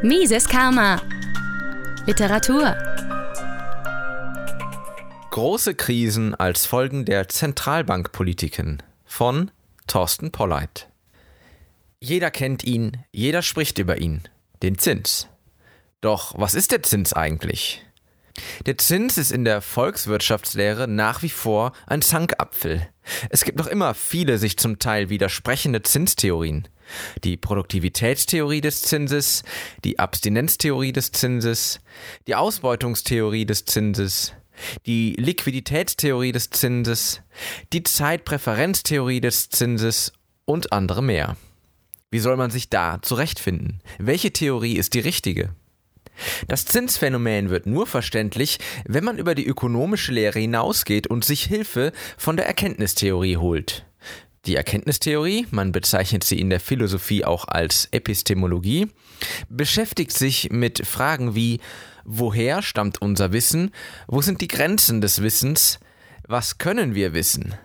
Mises Karma. Literatur. Große Krisen als Folgen der Zentralbankpolitiken von Thorsten Polleit. Jeder kennt ihn, jeder spricht über ihn, den Zins. Doch was ist der Zins eigentlich? Der Zins ist in der Volkswirtschaftslehre nach wie vor ein Zankapfel. Es gibt noch immer viele sich zum Teil widersprechende Zinstheorien. Die Produktivitätstheorie des Zinses, die Abstinenztheorie des Zinses, die Ausbeutungstheorie des Zinses, die Liquiditätstheorie des Zinses, die Zeitpräferenztheorie des Zinses und andere mehr. Wie soll man sich da zurechtfinden? Welche Theorie ist die richtige? Das Zinsphänomen wird nur verständlich, wenn man über die ökonomische Lehre hinausgeht und sich Hilfe von der Erkenntnistheorie holt. Die Erkenntnistheorie, man bezeichnet sie in der Philosophie auch als Epistemologie, beschäftigt sich mit Fragen wie woher stammt unser Wissen, wo sind die Grenzen des Wissens, was können wir wissen?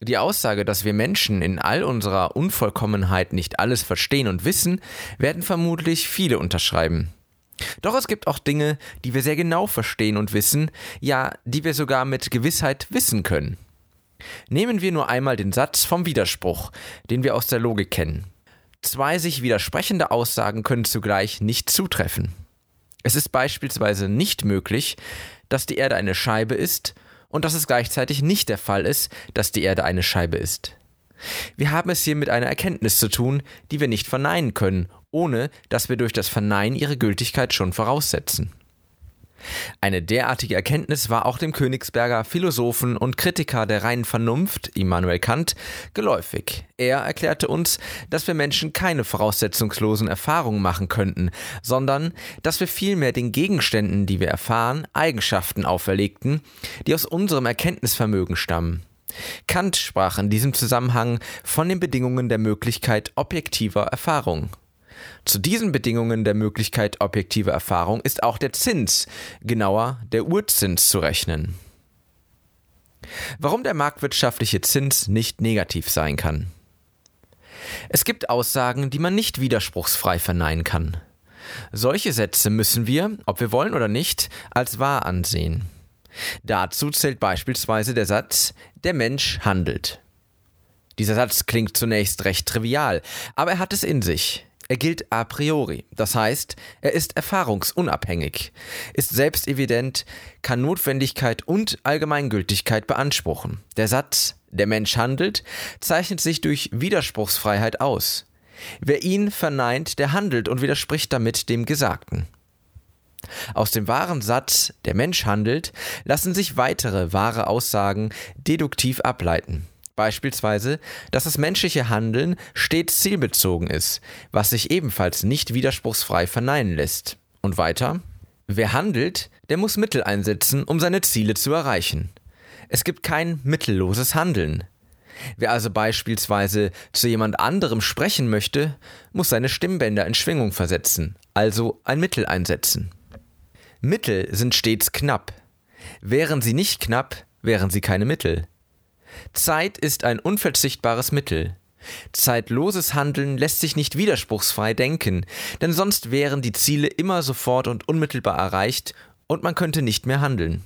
Die Aussage, dass wir Menschen in all unserer Unvollkommenheit nicht alles verstehen und wissen, werden vermutlich viele unterschreiben. Doch es gibt auch Dinge, die wir sehr genau verstehen und wissen, ja, die wir sogar mit Gewissheit wissen können. Nehmen wir nur einmal den Satz vom Widerspruch, den wir aus der Logik kennen. Zwei sich widersprechende Aussagen können zugleich nicht zutreffen. Es ist beispielsweise nicht möglich, dass die Erde eine Scheibe ist und dass es gleichzeitig nicht der Fall ist, dass die Erde eine Scheibe ist. Wir haben es hier mit einer Erkenntnis zu tun, die wir nicht verneinen können, ohne dass wir durch das Verneinen ihre Gültigkeit schon voraussetzen. Eine derartige Erkenntnis war auch dem Königsberger Philosophen und Kritiker der reinen Vernunft, Immanuel Kant, geläufig. Er erklärte uns, dass wir Menschen keine voraussetzungslosen Erfahrungen machen könnten, sondern dass wir vielmehr den Gegenständen, die wir erfahren, Eigenschaften auferlegten, die aus unserem Erkenntnisvermögen stammen. Kant sprach in diesem Zusammenhang von den Bedingungen der Möglichkeit objektiver Erfahrung. Zu diesen Bedingungen der Möglichkeit objektiver Erfahrung ist auch der Zins, genauer der Urzins zu rechnen. Warum der marktwirtschaftliche Zins nicht negativ sein kann. Es gibt Aussagen, die man nicht widerspruchsfrei verneinen kann. Solche Sätze müssen wir, ob wir wollen oder nicht, als wahr ansehen. Dazu zählt beispielsweise der Satz, der Mensch handelt. Dieser Satz klingt zunächst recht trivial, aber er hat es in sich. Er gilt a priori, das heißt, er ist erfahrungsunabhängig, ist selbstevident, kann Notwendigkeit und Allgemeingültigkeit beanspruchen. Der Satz Der Mensch handelt zeichnet sich durch Widerspruchsfreiheit aus. Wer ihn verneint, der handelt und widerspricht damit dem Gesagten. Aus dem wahren Satz Der Mensch handelt lassen sich weitere wahre Aussagen deduktiv ableiten. Beispielsweise, dass das menschliche Handeln stets zielbezogen ist, was sich ebenfalls nicht widerspruchsfrei verneinen lässt. Und weiter, wer handelt, der muss Mittel einsetzen, um seine Ziele zu erreichen. Es gibt kein mittelloses Handeln. Wer also beispielsweise zu jemand anderem sprechen möchte, muss seine Stimmbänder in Schwingung versetzen, also ein Mittel einsetzen. Mittel sind stets knapp. Wären sie nicht knapp, wären sie keine Mittel. Zeit ist ein unverzichtbares Mittel. Zeitloses Handeln lässt sich nicht widerspruchsfrei denken, denn sonst wären die Ziele immer sofort und unmittelbar erreicht und man könnte nicht mehr handeln.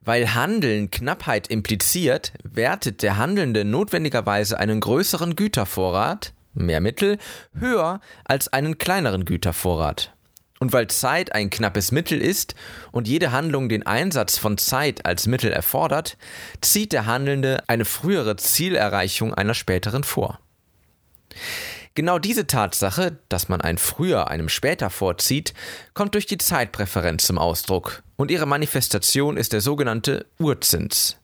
Weil Handeln Knappheit impliziert, wertet der Handelnde notwendigerweise einen größeren Gütervorrat, mehr Mittel, höher als einen kleineren Gütervorrat. Und weil Zeit ein knappes Mittel ist und jede Handlung den Einsatz von Zeit als Mittel erfordert, zieht der Handelnde eine frühere Zielerreichung einer späteren vor. Genau diese Tatsache, dass man ein früher einem später vorzieht, kommt durch die Zeitpräferenz zum Ausdruck und ihre Manifestation ist der sogenannte Urzins.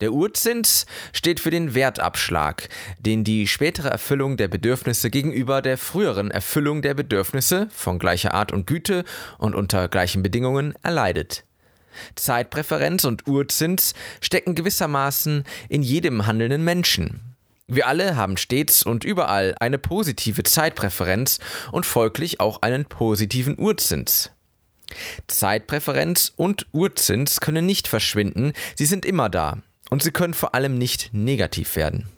Der Urzins steht für den Wertabschlag, den die spätere Erfüllung der Bedürfnisse gegenüber der früheren Erfüllung der Bedürfnisse von gleicher Art und Güte und unter gleichen Bedingungen erleidet. Zeitpräferenz und Urzins stecken gewissermaßen in jedem handelnden Menschen. Wir alle haben stets und überall eine positive Zeitpräferenz und folglich auch einen positiven Urzins. Zeitpräferenz und Urzins können nicht verschwinden, sie sind immer da, und sie können vor allem nicht negativ werden.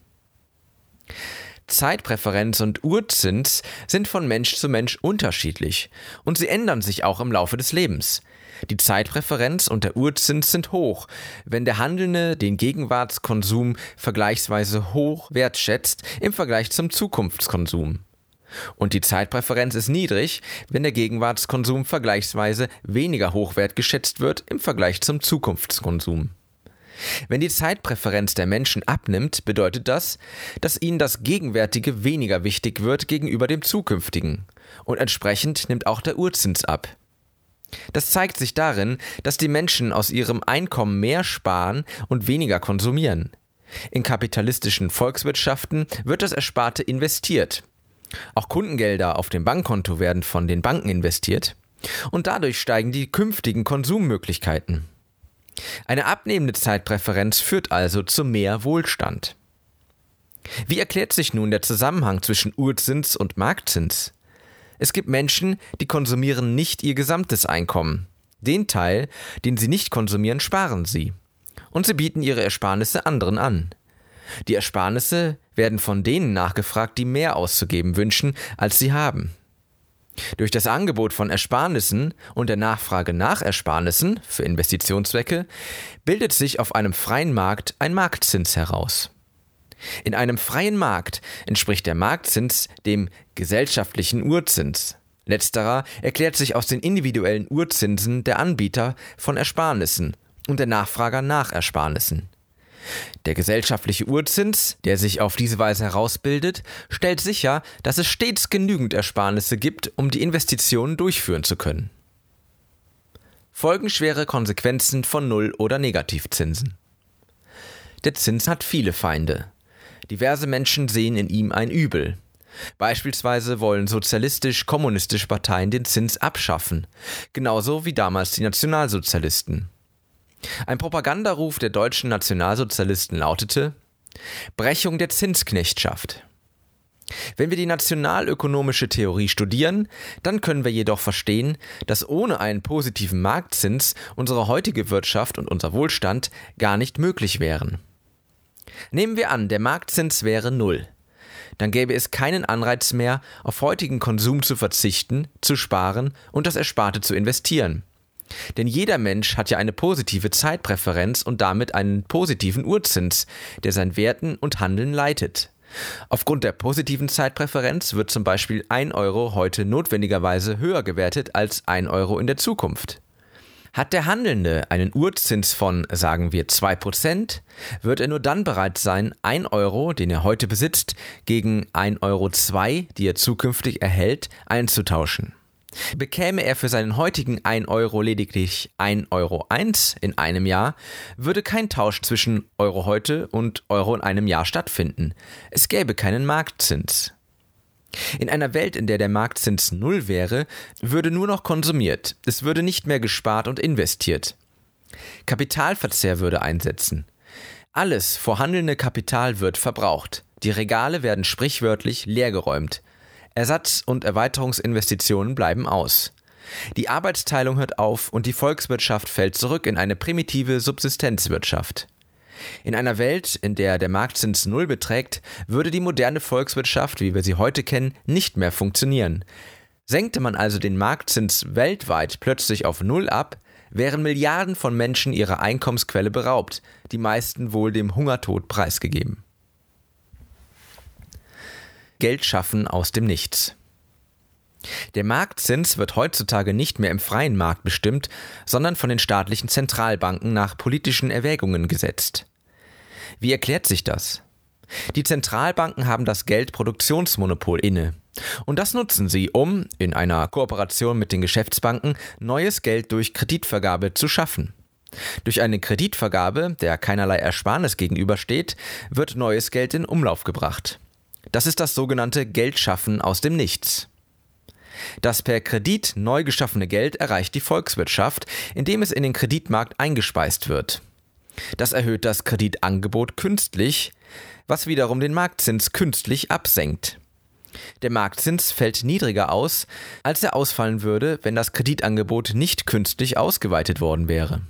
Zeitpräferenz und Urzins sind von Mensch zu Mensch unterschiedlich und sie ändern sich auch im Laufe des Lebens. Die Zeitpräferenz und der Urzins sind hoch, wenn der Handelnde den Gegenwartskonsum vergleichsweise hoch wertschätzt im Vergleich zum Zukunftskonsum. Und die Zeitpräferenz ist niedrig, wenn der Gegenwartskonsum vergleichsweise weniger hoch wertgeschätzt wird im Vergleich zum Zukunftskonsum. Wenn die Zeitpräferenz der Menschen abnimmt, bedeutet das, dass ihnen das Gegenwärtige weniger wichtig wird gegenüber dem Zukünftigen. Und entsprechend nimmt auch der Urzins ab. Das zeigt sich darin, dass die Menschen aus ihrem Einkommen mehr sparen und weniger konsumieren. In kapitalistischen Volkswirtschaften wird das Ersparte investiert. Auch Kundengelder auf dem Bankkonto werden von den Banken investiert und dadurch steigen die künftigen Konsummöglichkeiten. Eine abnehmende Zeitpräferenz führt also zu mehr Wohlstand. Wie erklärt sich nun der Zusammenhang zwischen Urzins und Marktzins? Es gibt Menschen, die konsumieren nicht ihr gesamtes Einkommen. Den Teil, den sie nicht konsumieren, sparen sie. Und sie bieten ihre Ersparnisse anderen an. Die Ersparnisse werden von denen nachgefragt, die mehr auszugeben wünschen, als sie haben. Durch das Angebot von Ersparnissen und der Nachfrage nach Ersparnissen für Investitionszwecke bildet sich auf einem freien Markt ein Marktzins heraus. In einem freien Markt entspricht der Marktzins dem gesellschaftlichen Urzins. Letzterer erklärt sich aus den individuellen Urzinsen der Anbieter von Ersparnissen und der Nachfrager nach Ersparnissen. Der gesellschaftliche Urzins, der sich auf diese Weise herausbildet, stellt sicher, dass es stets genügend Ersparnisse gibt, um die Investitionen durchführen zu können. Folgenschwere Konsequenzen von Null- oder Negativzinsen. Der Zins hat viele Feinde. Diverse Menschen sehen in ihm ein Übel. Beispielsweise wollen sozialistisch-kommunistische Parteien den Zins abschaffen, genauso wie damals die Nationalsozialisten. Ein Propagandaruf der deutschen Nationalsozialisten lautete Brechung der Zinsknechtschaft. Wenn wir die nationalökonomische Theorie studieren, dann können wir jedoch verstehen, dass ohne einen positiven Marktzins unsere heutige Wirtschaft und unser Wohlstand gar nicht möglich wären. Nehmen wir an, der Marktzins wäre null. Dann gäbe es keinen Anreiz mehr, auf heutigen Konsum zu verzichten, zu sparen und das Ersparte zu investieren. Denn jeder Mensch hat ja eine positive Zeitpräferenz und damit einen positiven Urzins, der sein Werten und Handeln leitet. Aufgrund der positiven Zeitpräferenz wird zum Beispiel 1 Euro heute notwendigerweise höher gewertet als 1 Euro in der Zukunft. Hat der Handelnde einen Urzins von, sagen wir, 2%, wird er nur dann bereit sein, 1 Euro, den er heute besitzt, gegen 1,02 Euro, die er zukünftig erhält, einzutauschen. Bekäme er für seinen heutigen 1 Euro lediglich 1,01 Euro in einem Jahr, würde kein Tausch zwischen Euro heute und Euro in einem Jahr stattfinden. Es gäbe keinen Marktzins. In einer Welt, in der der Marktzins null wäre, würde nur noch konsumiert, es würde nicht mehr gespart und investiert. Kapitalverzehr würde einsetzen. Alles vorhandene Kapital wird verbraucht. Die Regale werden sprichwörtlich leergeräumt. Ersatz- und Erweiterungsinvestitionen bleiben aus. Die Arbeitsteilung hört auf und die Volkswirtschaft fällt zurück in eine primitive Subsistenzwirtschaft. In einer Welt, in der der Marktzins null beträgt, würde die moderne Volkswirtschaft, wie wir sie heute kennen, nicht mehr funktionieren. Senkte man also den Marktzins weltweit plötzlich auf null ab, wären Milliarden von Menschen ihrer Einkommensquelle beraubt, die meisten wohl dem Hungertod preisgegeben. Geld schaffen aus dem Nichts. Der Marktzins wird heutzutage nicht mehr im freien Markt bestimmt, sondern von den staatlichen Zentralbanken nach politischen Erwägungen gesetzt. Wie erklärt sich das? Die Zentralbanken haben das Geldproduktionsmonopol inne. Und das nutzen sie, um, in einer Kooperation mit den Geschäftsbanken, neues Geld durch Kreditvergabe zu schaffen. Durch eine Kreditvergabe, der keinerlei Ersparnis gegenübersteht, wird neues Geld in Umlauf gebracht. Das ist das sogenannte Geldschaffen aus dem Nichts. Das per Kredit neu geschaffene Geld erreicht die Volkswirtschaft, indem es in den Kreditmarkt eingespeist wird. Das erhöht das Kreditangebot künstlich, was wiederum den Marktzins künstlich absenkt. Der Marktzins fällt niedriger aus, als er ausfallen würde, wenn das Kreditangebot nicht künstlich ausgeweitet worden wäre.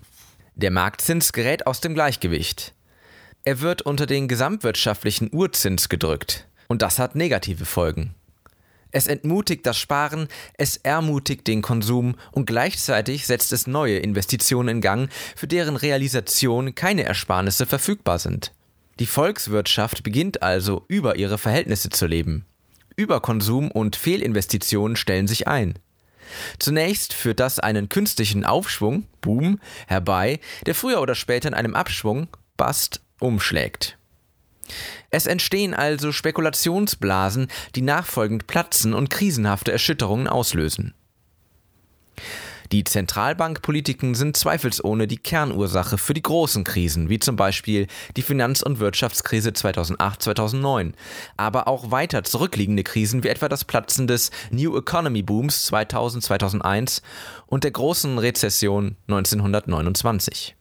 Der Marktzins gerät aus dem Gleichgewicht. Er wird unter den gesamtwirtschaftlichen Urzins gedrückt. Und das hat negative Folgen. Es entmutigt das Sparen, es ermutigt den Konsum und gleichzeitig setzt es neue Investitionen in Gang, für deren Realisation keine Ersparnisse verfügbar sind. Die Volkswirtschaft beginnt also über ihre Verhältnisse zu leben. Überkonsum und Fehlinvestitionen stellen sich ein. Zunächst führt das einen künstlichen Aufschwung, Boom, herbei, der früher oder später in einem Abschwung, Bust, umschlägt. Es entstehen also Spekulationsblasen, die nachfolgend platzen und krisenhafte Erschütterungen auslösen. Die Zentralbankpolitiken sind zweifelsohne die Kernursache für die großen Krisen, wie zum Beispiel die Finanz- und Wirtschaftskrise 2008-2009, aber auch weiter zurückliegende Krisen wie etwa das Platzen des New Economy Booms 2000-2001 und der großen Rezession 1929.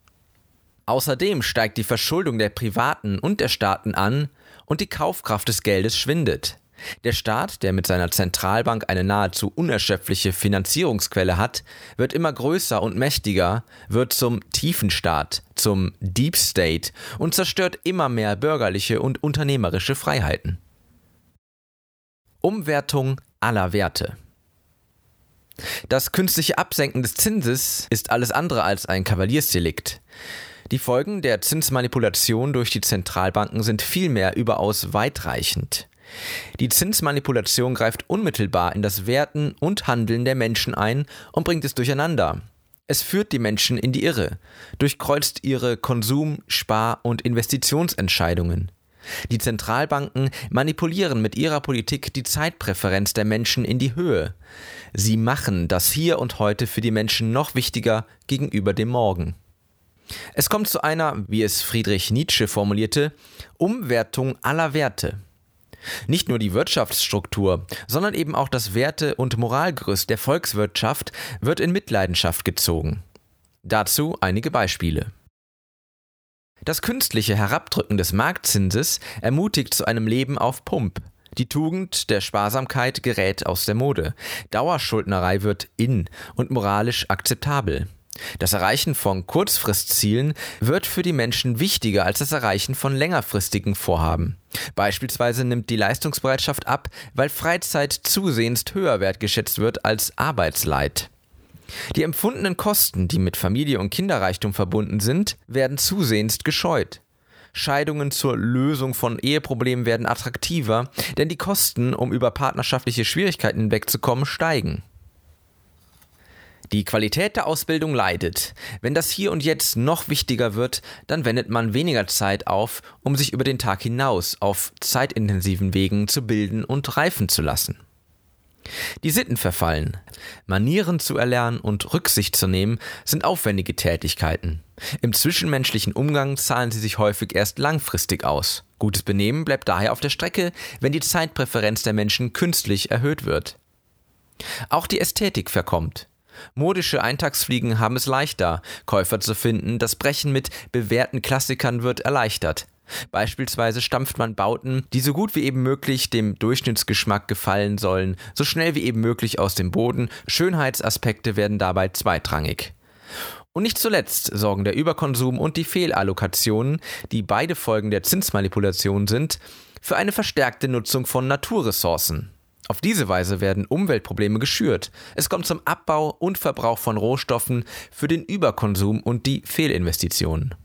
Außerdem steigt die Verschuldung der Privaten und der Staaten an und die Kaufkraft des Geldes schwindet. Der Staat, der mit seiner Zentralbank eine nahezu unerschöpfliche Finanzierungsquelle hat, wird immer größer und mächtiger, wird zum Tiefenstaat, zum Deep State und zerstört immer mehr bürgerliche und unternehmerische Freiheiten. Umwertung aller Werte. Das künstliche Absenken des Zinses ist alles andere als ein Kavaliersdelikt. Die Folgen der Zinsmanipulation durch die Zentralbanken sind vielmehr überaus weitreichend. Die Zinsmanipulation greift unmittelbar in das Werten und Handeln der Menschen ein und bringt es durcheinander. Es führt die Menschen in die Irre, durchkreuzt ihre Konsum-, Spar- und Investitionsentscheidungen. Die Zentralbanken manipulieren mit ihrer Politik die Zeitpräferenz der Menschen in die Höhe. Sie machen das Hier und heute für die Menschen noch wichtiger gegenüber dem Morgen. Es kommt zu einer, wie es Friedrich Nietzsche formulierte, Umwertung aller Werte. Nicht nur die Wirtschaftsstruktur, sondern eben auch das Werte- und Moralgerüst der Volkswirtschaft wird in Mitleidenschaft gezogen. Dazu einige Beispiele. Das künstliche Herabdrücken des Marktzinses ermutigt zu einem Leben auf Pump. Die Tugend der Sparsamkeit gerät aus der Mode. Dauerschuldnerei wird in und moralisch akzeptabel. Das Erreichen von Kurzfristzielen wird für die Menschen wichtiger als das Erreichen von längerfristigen Vorhaben. Beispielsweise nimmt die Leistungsbereitschaft ab, weil Freizeit zusehends höher wertgeschätzt wird als Arbeitsleid. Die empfundenen Kosten, die mit Familie und Kinderreichtum verbunden sind, werden zusehends gescheut. Scheidungen zur Lösung von Eheproblemen werden attraktiver, denn die Kosten, um über partnerschaftliche Schwierigkeiten hinwegzukommen, steigen. Die Qualität der Ausbildung leidet. Wenn das Hier und Jetzt noch wichtiger wird, dann wendet man weniger Zeit auf, um sich über den Tag hinaus auf zeitintensiven Wegen zu bilden und reifen zu lassen. Die Sitten verfallen. Manieren zu erlernen und Rücksicht zu nehmen sind aufwendige Tätigkeiten. Im zwischenmenschlichen Umgang zahlen sie sich häufig erst langfristig aus. Gutes Benehmen bleibt daher auf der Strecke, wenn die Zeitpräferenz der Menschen künstlich erhöht wird. Auch die Ästhetik verkommt. Modische Eintagsfliegen haben es leichter, Käufer zu finden, das Brechen mit bewährten Klassikern wird erleichtert. Beispielsweise stampft man Bauten, die so gut wie eben möglich dem Durchschnittsgeschmack gefallen sollen, so schnell wie eben möglich aus dem Boden, Schönheitsaspekte werden dabei zweitrangig. Und nicht zuletzt sorgen der Überkonsum und die Fehlallokationen, die beide Folgen der Zinsmanipulation sind, für eine verstärkte Nutzung von Naturressourcen. Auf diese Weise werden Umweltprobleme geschürt. Es kommt zum Abbau und Verbrauch von Rohstoffen für den Überkonsum und die Fehlinvestitionen.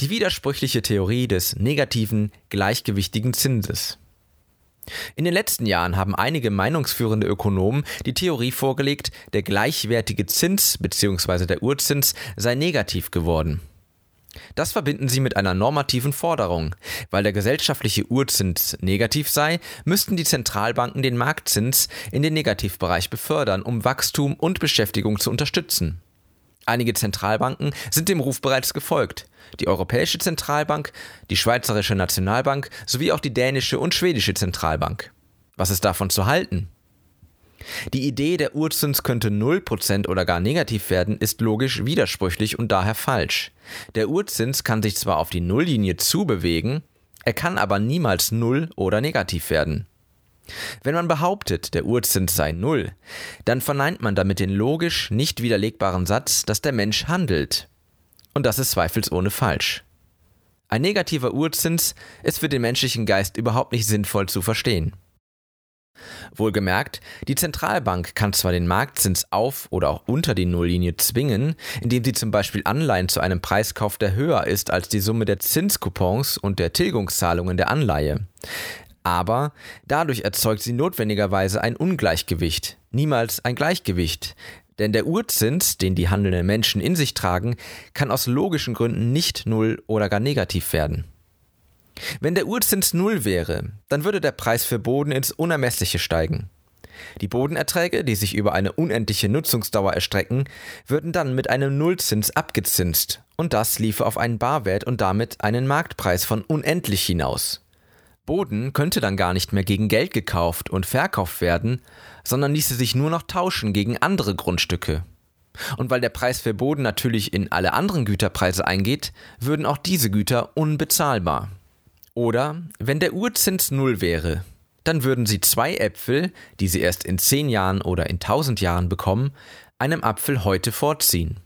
Die widersprüchliche Theorie des negativen, gleichgewichtigen Zinses. In den letzten Jahren haben einige meinungsführende Ökonomen die Theorie vorgelegt, der gleichwertige Zins bzw. der Urzins sei negativ geworden. Das verbinden sie mit einer normativen Forderung. Weil der gesellschaftliche Urzins negativ sei, müssten die Zentralbanken den Marktzins in den Negativbereich befördern, um Wachstum und Beschäftigung zu unterstützen. Einige Zentralbanken sind dem Ruf bereits gefolgt. Die Europäische Zentralbank, die Schweizerische Nationalbank sowie auch die dänische und schwedische Zentralbank. Was ist davon zu halten? Die Idee, der Urzins könnte 0% oder gar negativ werden, ist logisch widersprüchlich und daher falsch. Der Urzins kann sich zwar auf die Nulllinie zubewegen, er kann aber niemals null oder negativ werden. Wenn man behauptet, der Urzins sei null, dann verneint man damit den logisch nicht widerlegbaren Satz, dass der Mensch handelt. Und das ist zweifelsohne falsch. Ein negativer Urzins ist für den menschlichen Geist überhaupt nicht sinnvoll zu verstehen. Wohlgemerkt, die Zentralbank kann zwar den Marktzins auf oder auch unter die Nulllinie zwingen, indem sie zum Beispiel Anleihen zu einem Preis kauft, der höher ist als die Summe der Zinskupons und der Tilgungszahlungen der Anleihe. Aber dadurch erzeugt sie notwendigerweise ein Ungleichgewicht, niemals ein Gleichgewicht. Denn der Urzins, den die handelnden Menschen in sich tragen, kann aus logischen Gründen nicht null oder gar negativ werden. Wenn der Urzins null wäre, dann würde der Preis für Boden ins Unermessliche steigen. Die Bodenerträge, die sich über eine unendliche Nutzungsdauer erstrecken, würden dann mit einem Nullzins abgezinst, und das liefe auf einen Barwert und damit einen Marktpreis von unendlich hinaus. Boden könnte dann gar nicht mehr gegen Geld gekauft und verkauft werden, sondern ließe sich nur noch tauschen gegen andere Grundstücke. Und weil der Preis für Boden natürlich in alle anderen Güterpreise eingeht, würden auch diese Güter unbezahlbar. Oder wenn der Urzins null wäre, dann würden Sie zwei Äpfel, die Sie erst in zehn Jahren oder in tausend Jahren bekommen, einem Apfel heute vorziehen.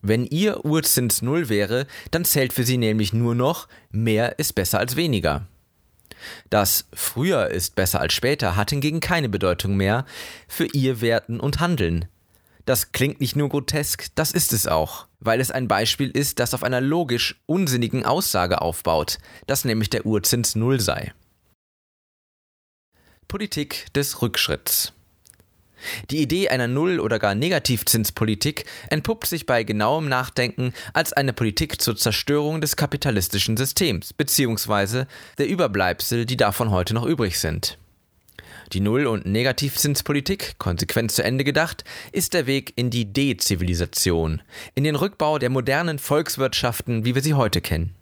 Wenn Ihr Urzins null wäre, dann zählt für Sie nämlich nur noch, mehr ist besser als weniger. Das früher ist besser als später hat hingegen keine Bedeutung mehr für Ihr Werten und Handeln. Das klingt nicht nur grotesk, das ist es auch weil es ein Beispiel ist, das auf einer logisch unsinnigen Aussage aufbaut, dass nämlich der Urzins null sei. Politik des Rückschritts. Die Idee einer Null- oder gar Negativzinspolitik entpuppt sich bei genauem Nachdenken als eine Politik zur Zerstörung des kapitalistischen Systems bzw. der Überbleibsel, die davon heute noch übrig sind. Die Null- und Negativzinspolitik, konsequent zu Ende gedacht, ist der Weg in die Dezivilisation, in den Rückbau der modernen Volkswirtschaften, wie wir sie heute kennen.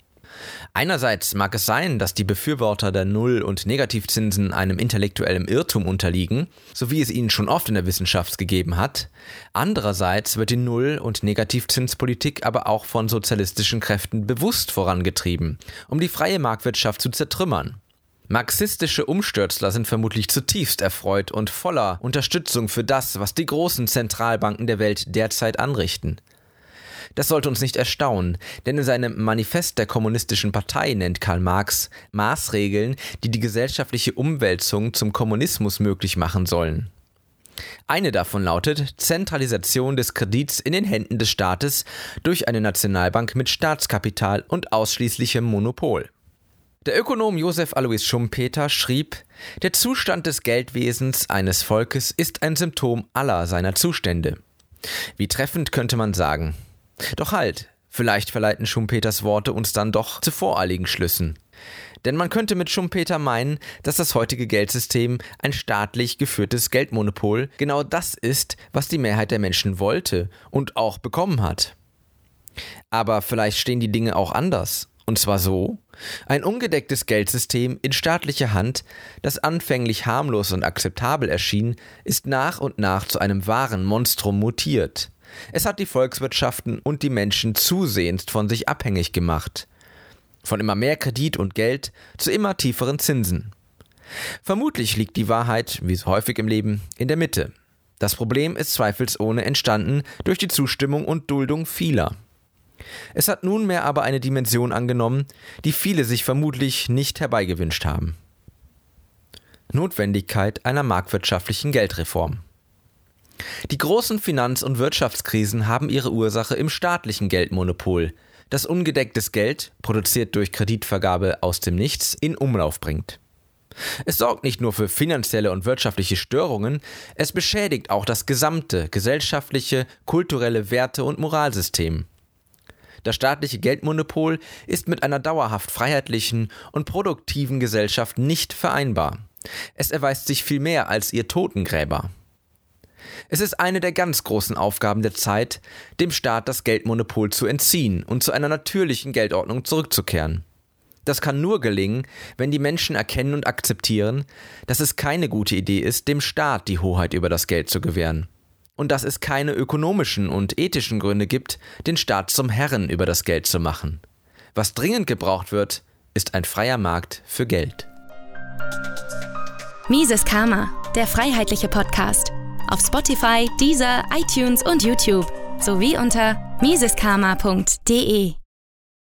Einerseits mag es sein, dass die Befürworter der Null- und Negativzinsen einem intellektuellen Irrtum unterliegen, so wie es ihnen schon oft in der Wissenschaft gegeben hat. Andererseits wird die Null- und Negativzinspolitik aber auch von sozialistischen Kräften bewusst vorangetrieben, um die freie Marktwirtschaft zu zertrümmern. Marxistische Umstürzler sind vermutlich zutiefst erfreut und voller Unterstützung für das, was die großen Zentralbanken der Welt derzeit anrichten. Das sollte uns nicht erstaunen, denn in seinem Manifest der Kommunistischen Partei nennt Karl Marx Maßregeln, die die gesellschaftliche Umwälzung zum Kommunismus möglich machen sollen. Eine davon lautet Zentralisation des Kredits in den Händen des Staates durch eine Nationalbank mit Staatskapital und ausschließlichem Monopol. Der Ökonom Josef Alois Schumpeter schrieb, der Zustand des Geldwesens eines Volkes ist ein Symptom aller seiner Zustände. Wie treffend könnte man sagen. Doch halt, vielleicht verleiten Schumpeters Worte uns dann doch zu voreiligen Schlüssen. Denn man könnte mit Schumpeter meinen, dass das heutige Geldsystem ein staatlich geführtes Geldmonopol genau das ist, was die Mehrheit der Menschen wollte und auch bekommen hat. Aber vielleicht stehen die Dinge auch anders. Und zwar so, ein ungedecktes Geldsystem in staatlicher Hand, das anfänglich harmlos und akzeptabel erschien, ist nach und nach zu einem wahren Monstrum mutiert. Es hat die Volkswirtschaften und die Menschen zusehends von sich abhängig gemacht. Von immer mehr Kredit und Geld zu immer tieferen Zinsen. Vermutlich liegt die Wahrheit, wie so häufig im Leben, in der Mitte. Das Problem ist zweifelsohne entstanden durch die Zustimmung und Duldung vieler. Es hat nunmehr aber eine Dimension angenommen, die viele sich vermutlich nicht herbeigewünscht haben. Notwendigkeit einer marktwirtschaftlichen Geldreform. Die großen Finanz- und Wirtschaftskrisen haben ihre Ursache im staatlichen Geldmonopol, das ungedecktes Geld, produziert durch Kreditvergabe aus dem Nichts, in Umlauf bringt. Es sorgt nicht nur für finanzielle und wirtschaftliche Störungen, es beschädigt auch das gesamte gesellschaftliche, kulturelle Werte- und Moralsystem. Das staatliche Geldmonopol ist mit einer dauerhaft freiheitlichen und produktiven Gesellschaft nicht vereinbar. Es erweist sich vielmehr als ihr Totengräber. Es ist eine der ganz großen Aufgaben der Zeit, dem Staat das Geldmonopol zu entziehen und zu einer natürlichen Geldordnung zurückzukehren. Das kann nur gelingen, wenn die Menschen erkennen und akzeptieren, dass es keine gute Idee ist, dem Staat die Hoheit über das Geld zu gewähren und dass es keine ökonomischen und ethischen Gründe gibt, den Staat zum Herren über das Geld zu machen. Was dringend gebraucht wird, ist ein freier Markt für Geld. Mises Karma, der freiheitliche Podcast. Auf Spotify, Deezer, iTunes und YouTube sowie unter miseskarma.de.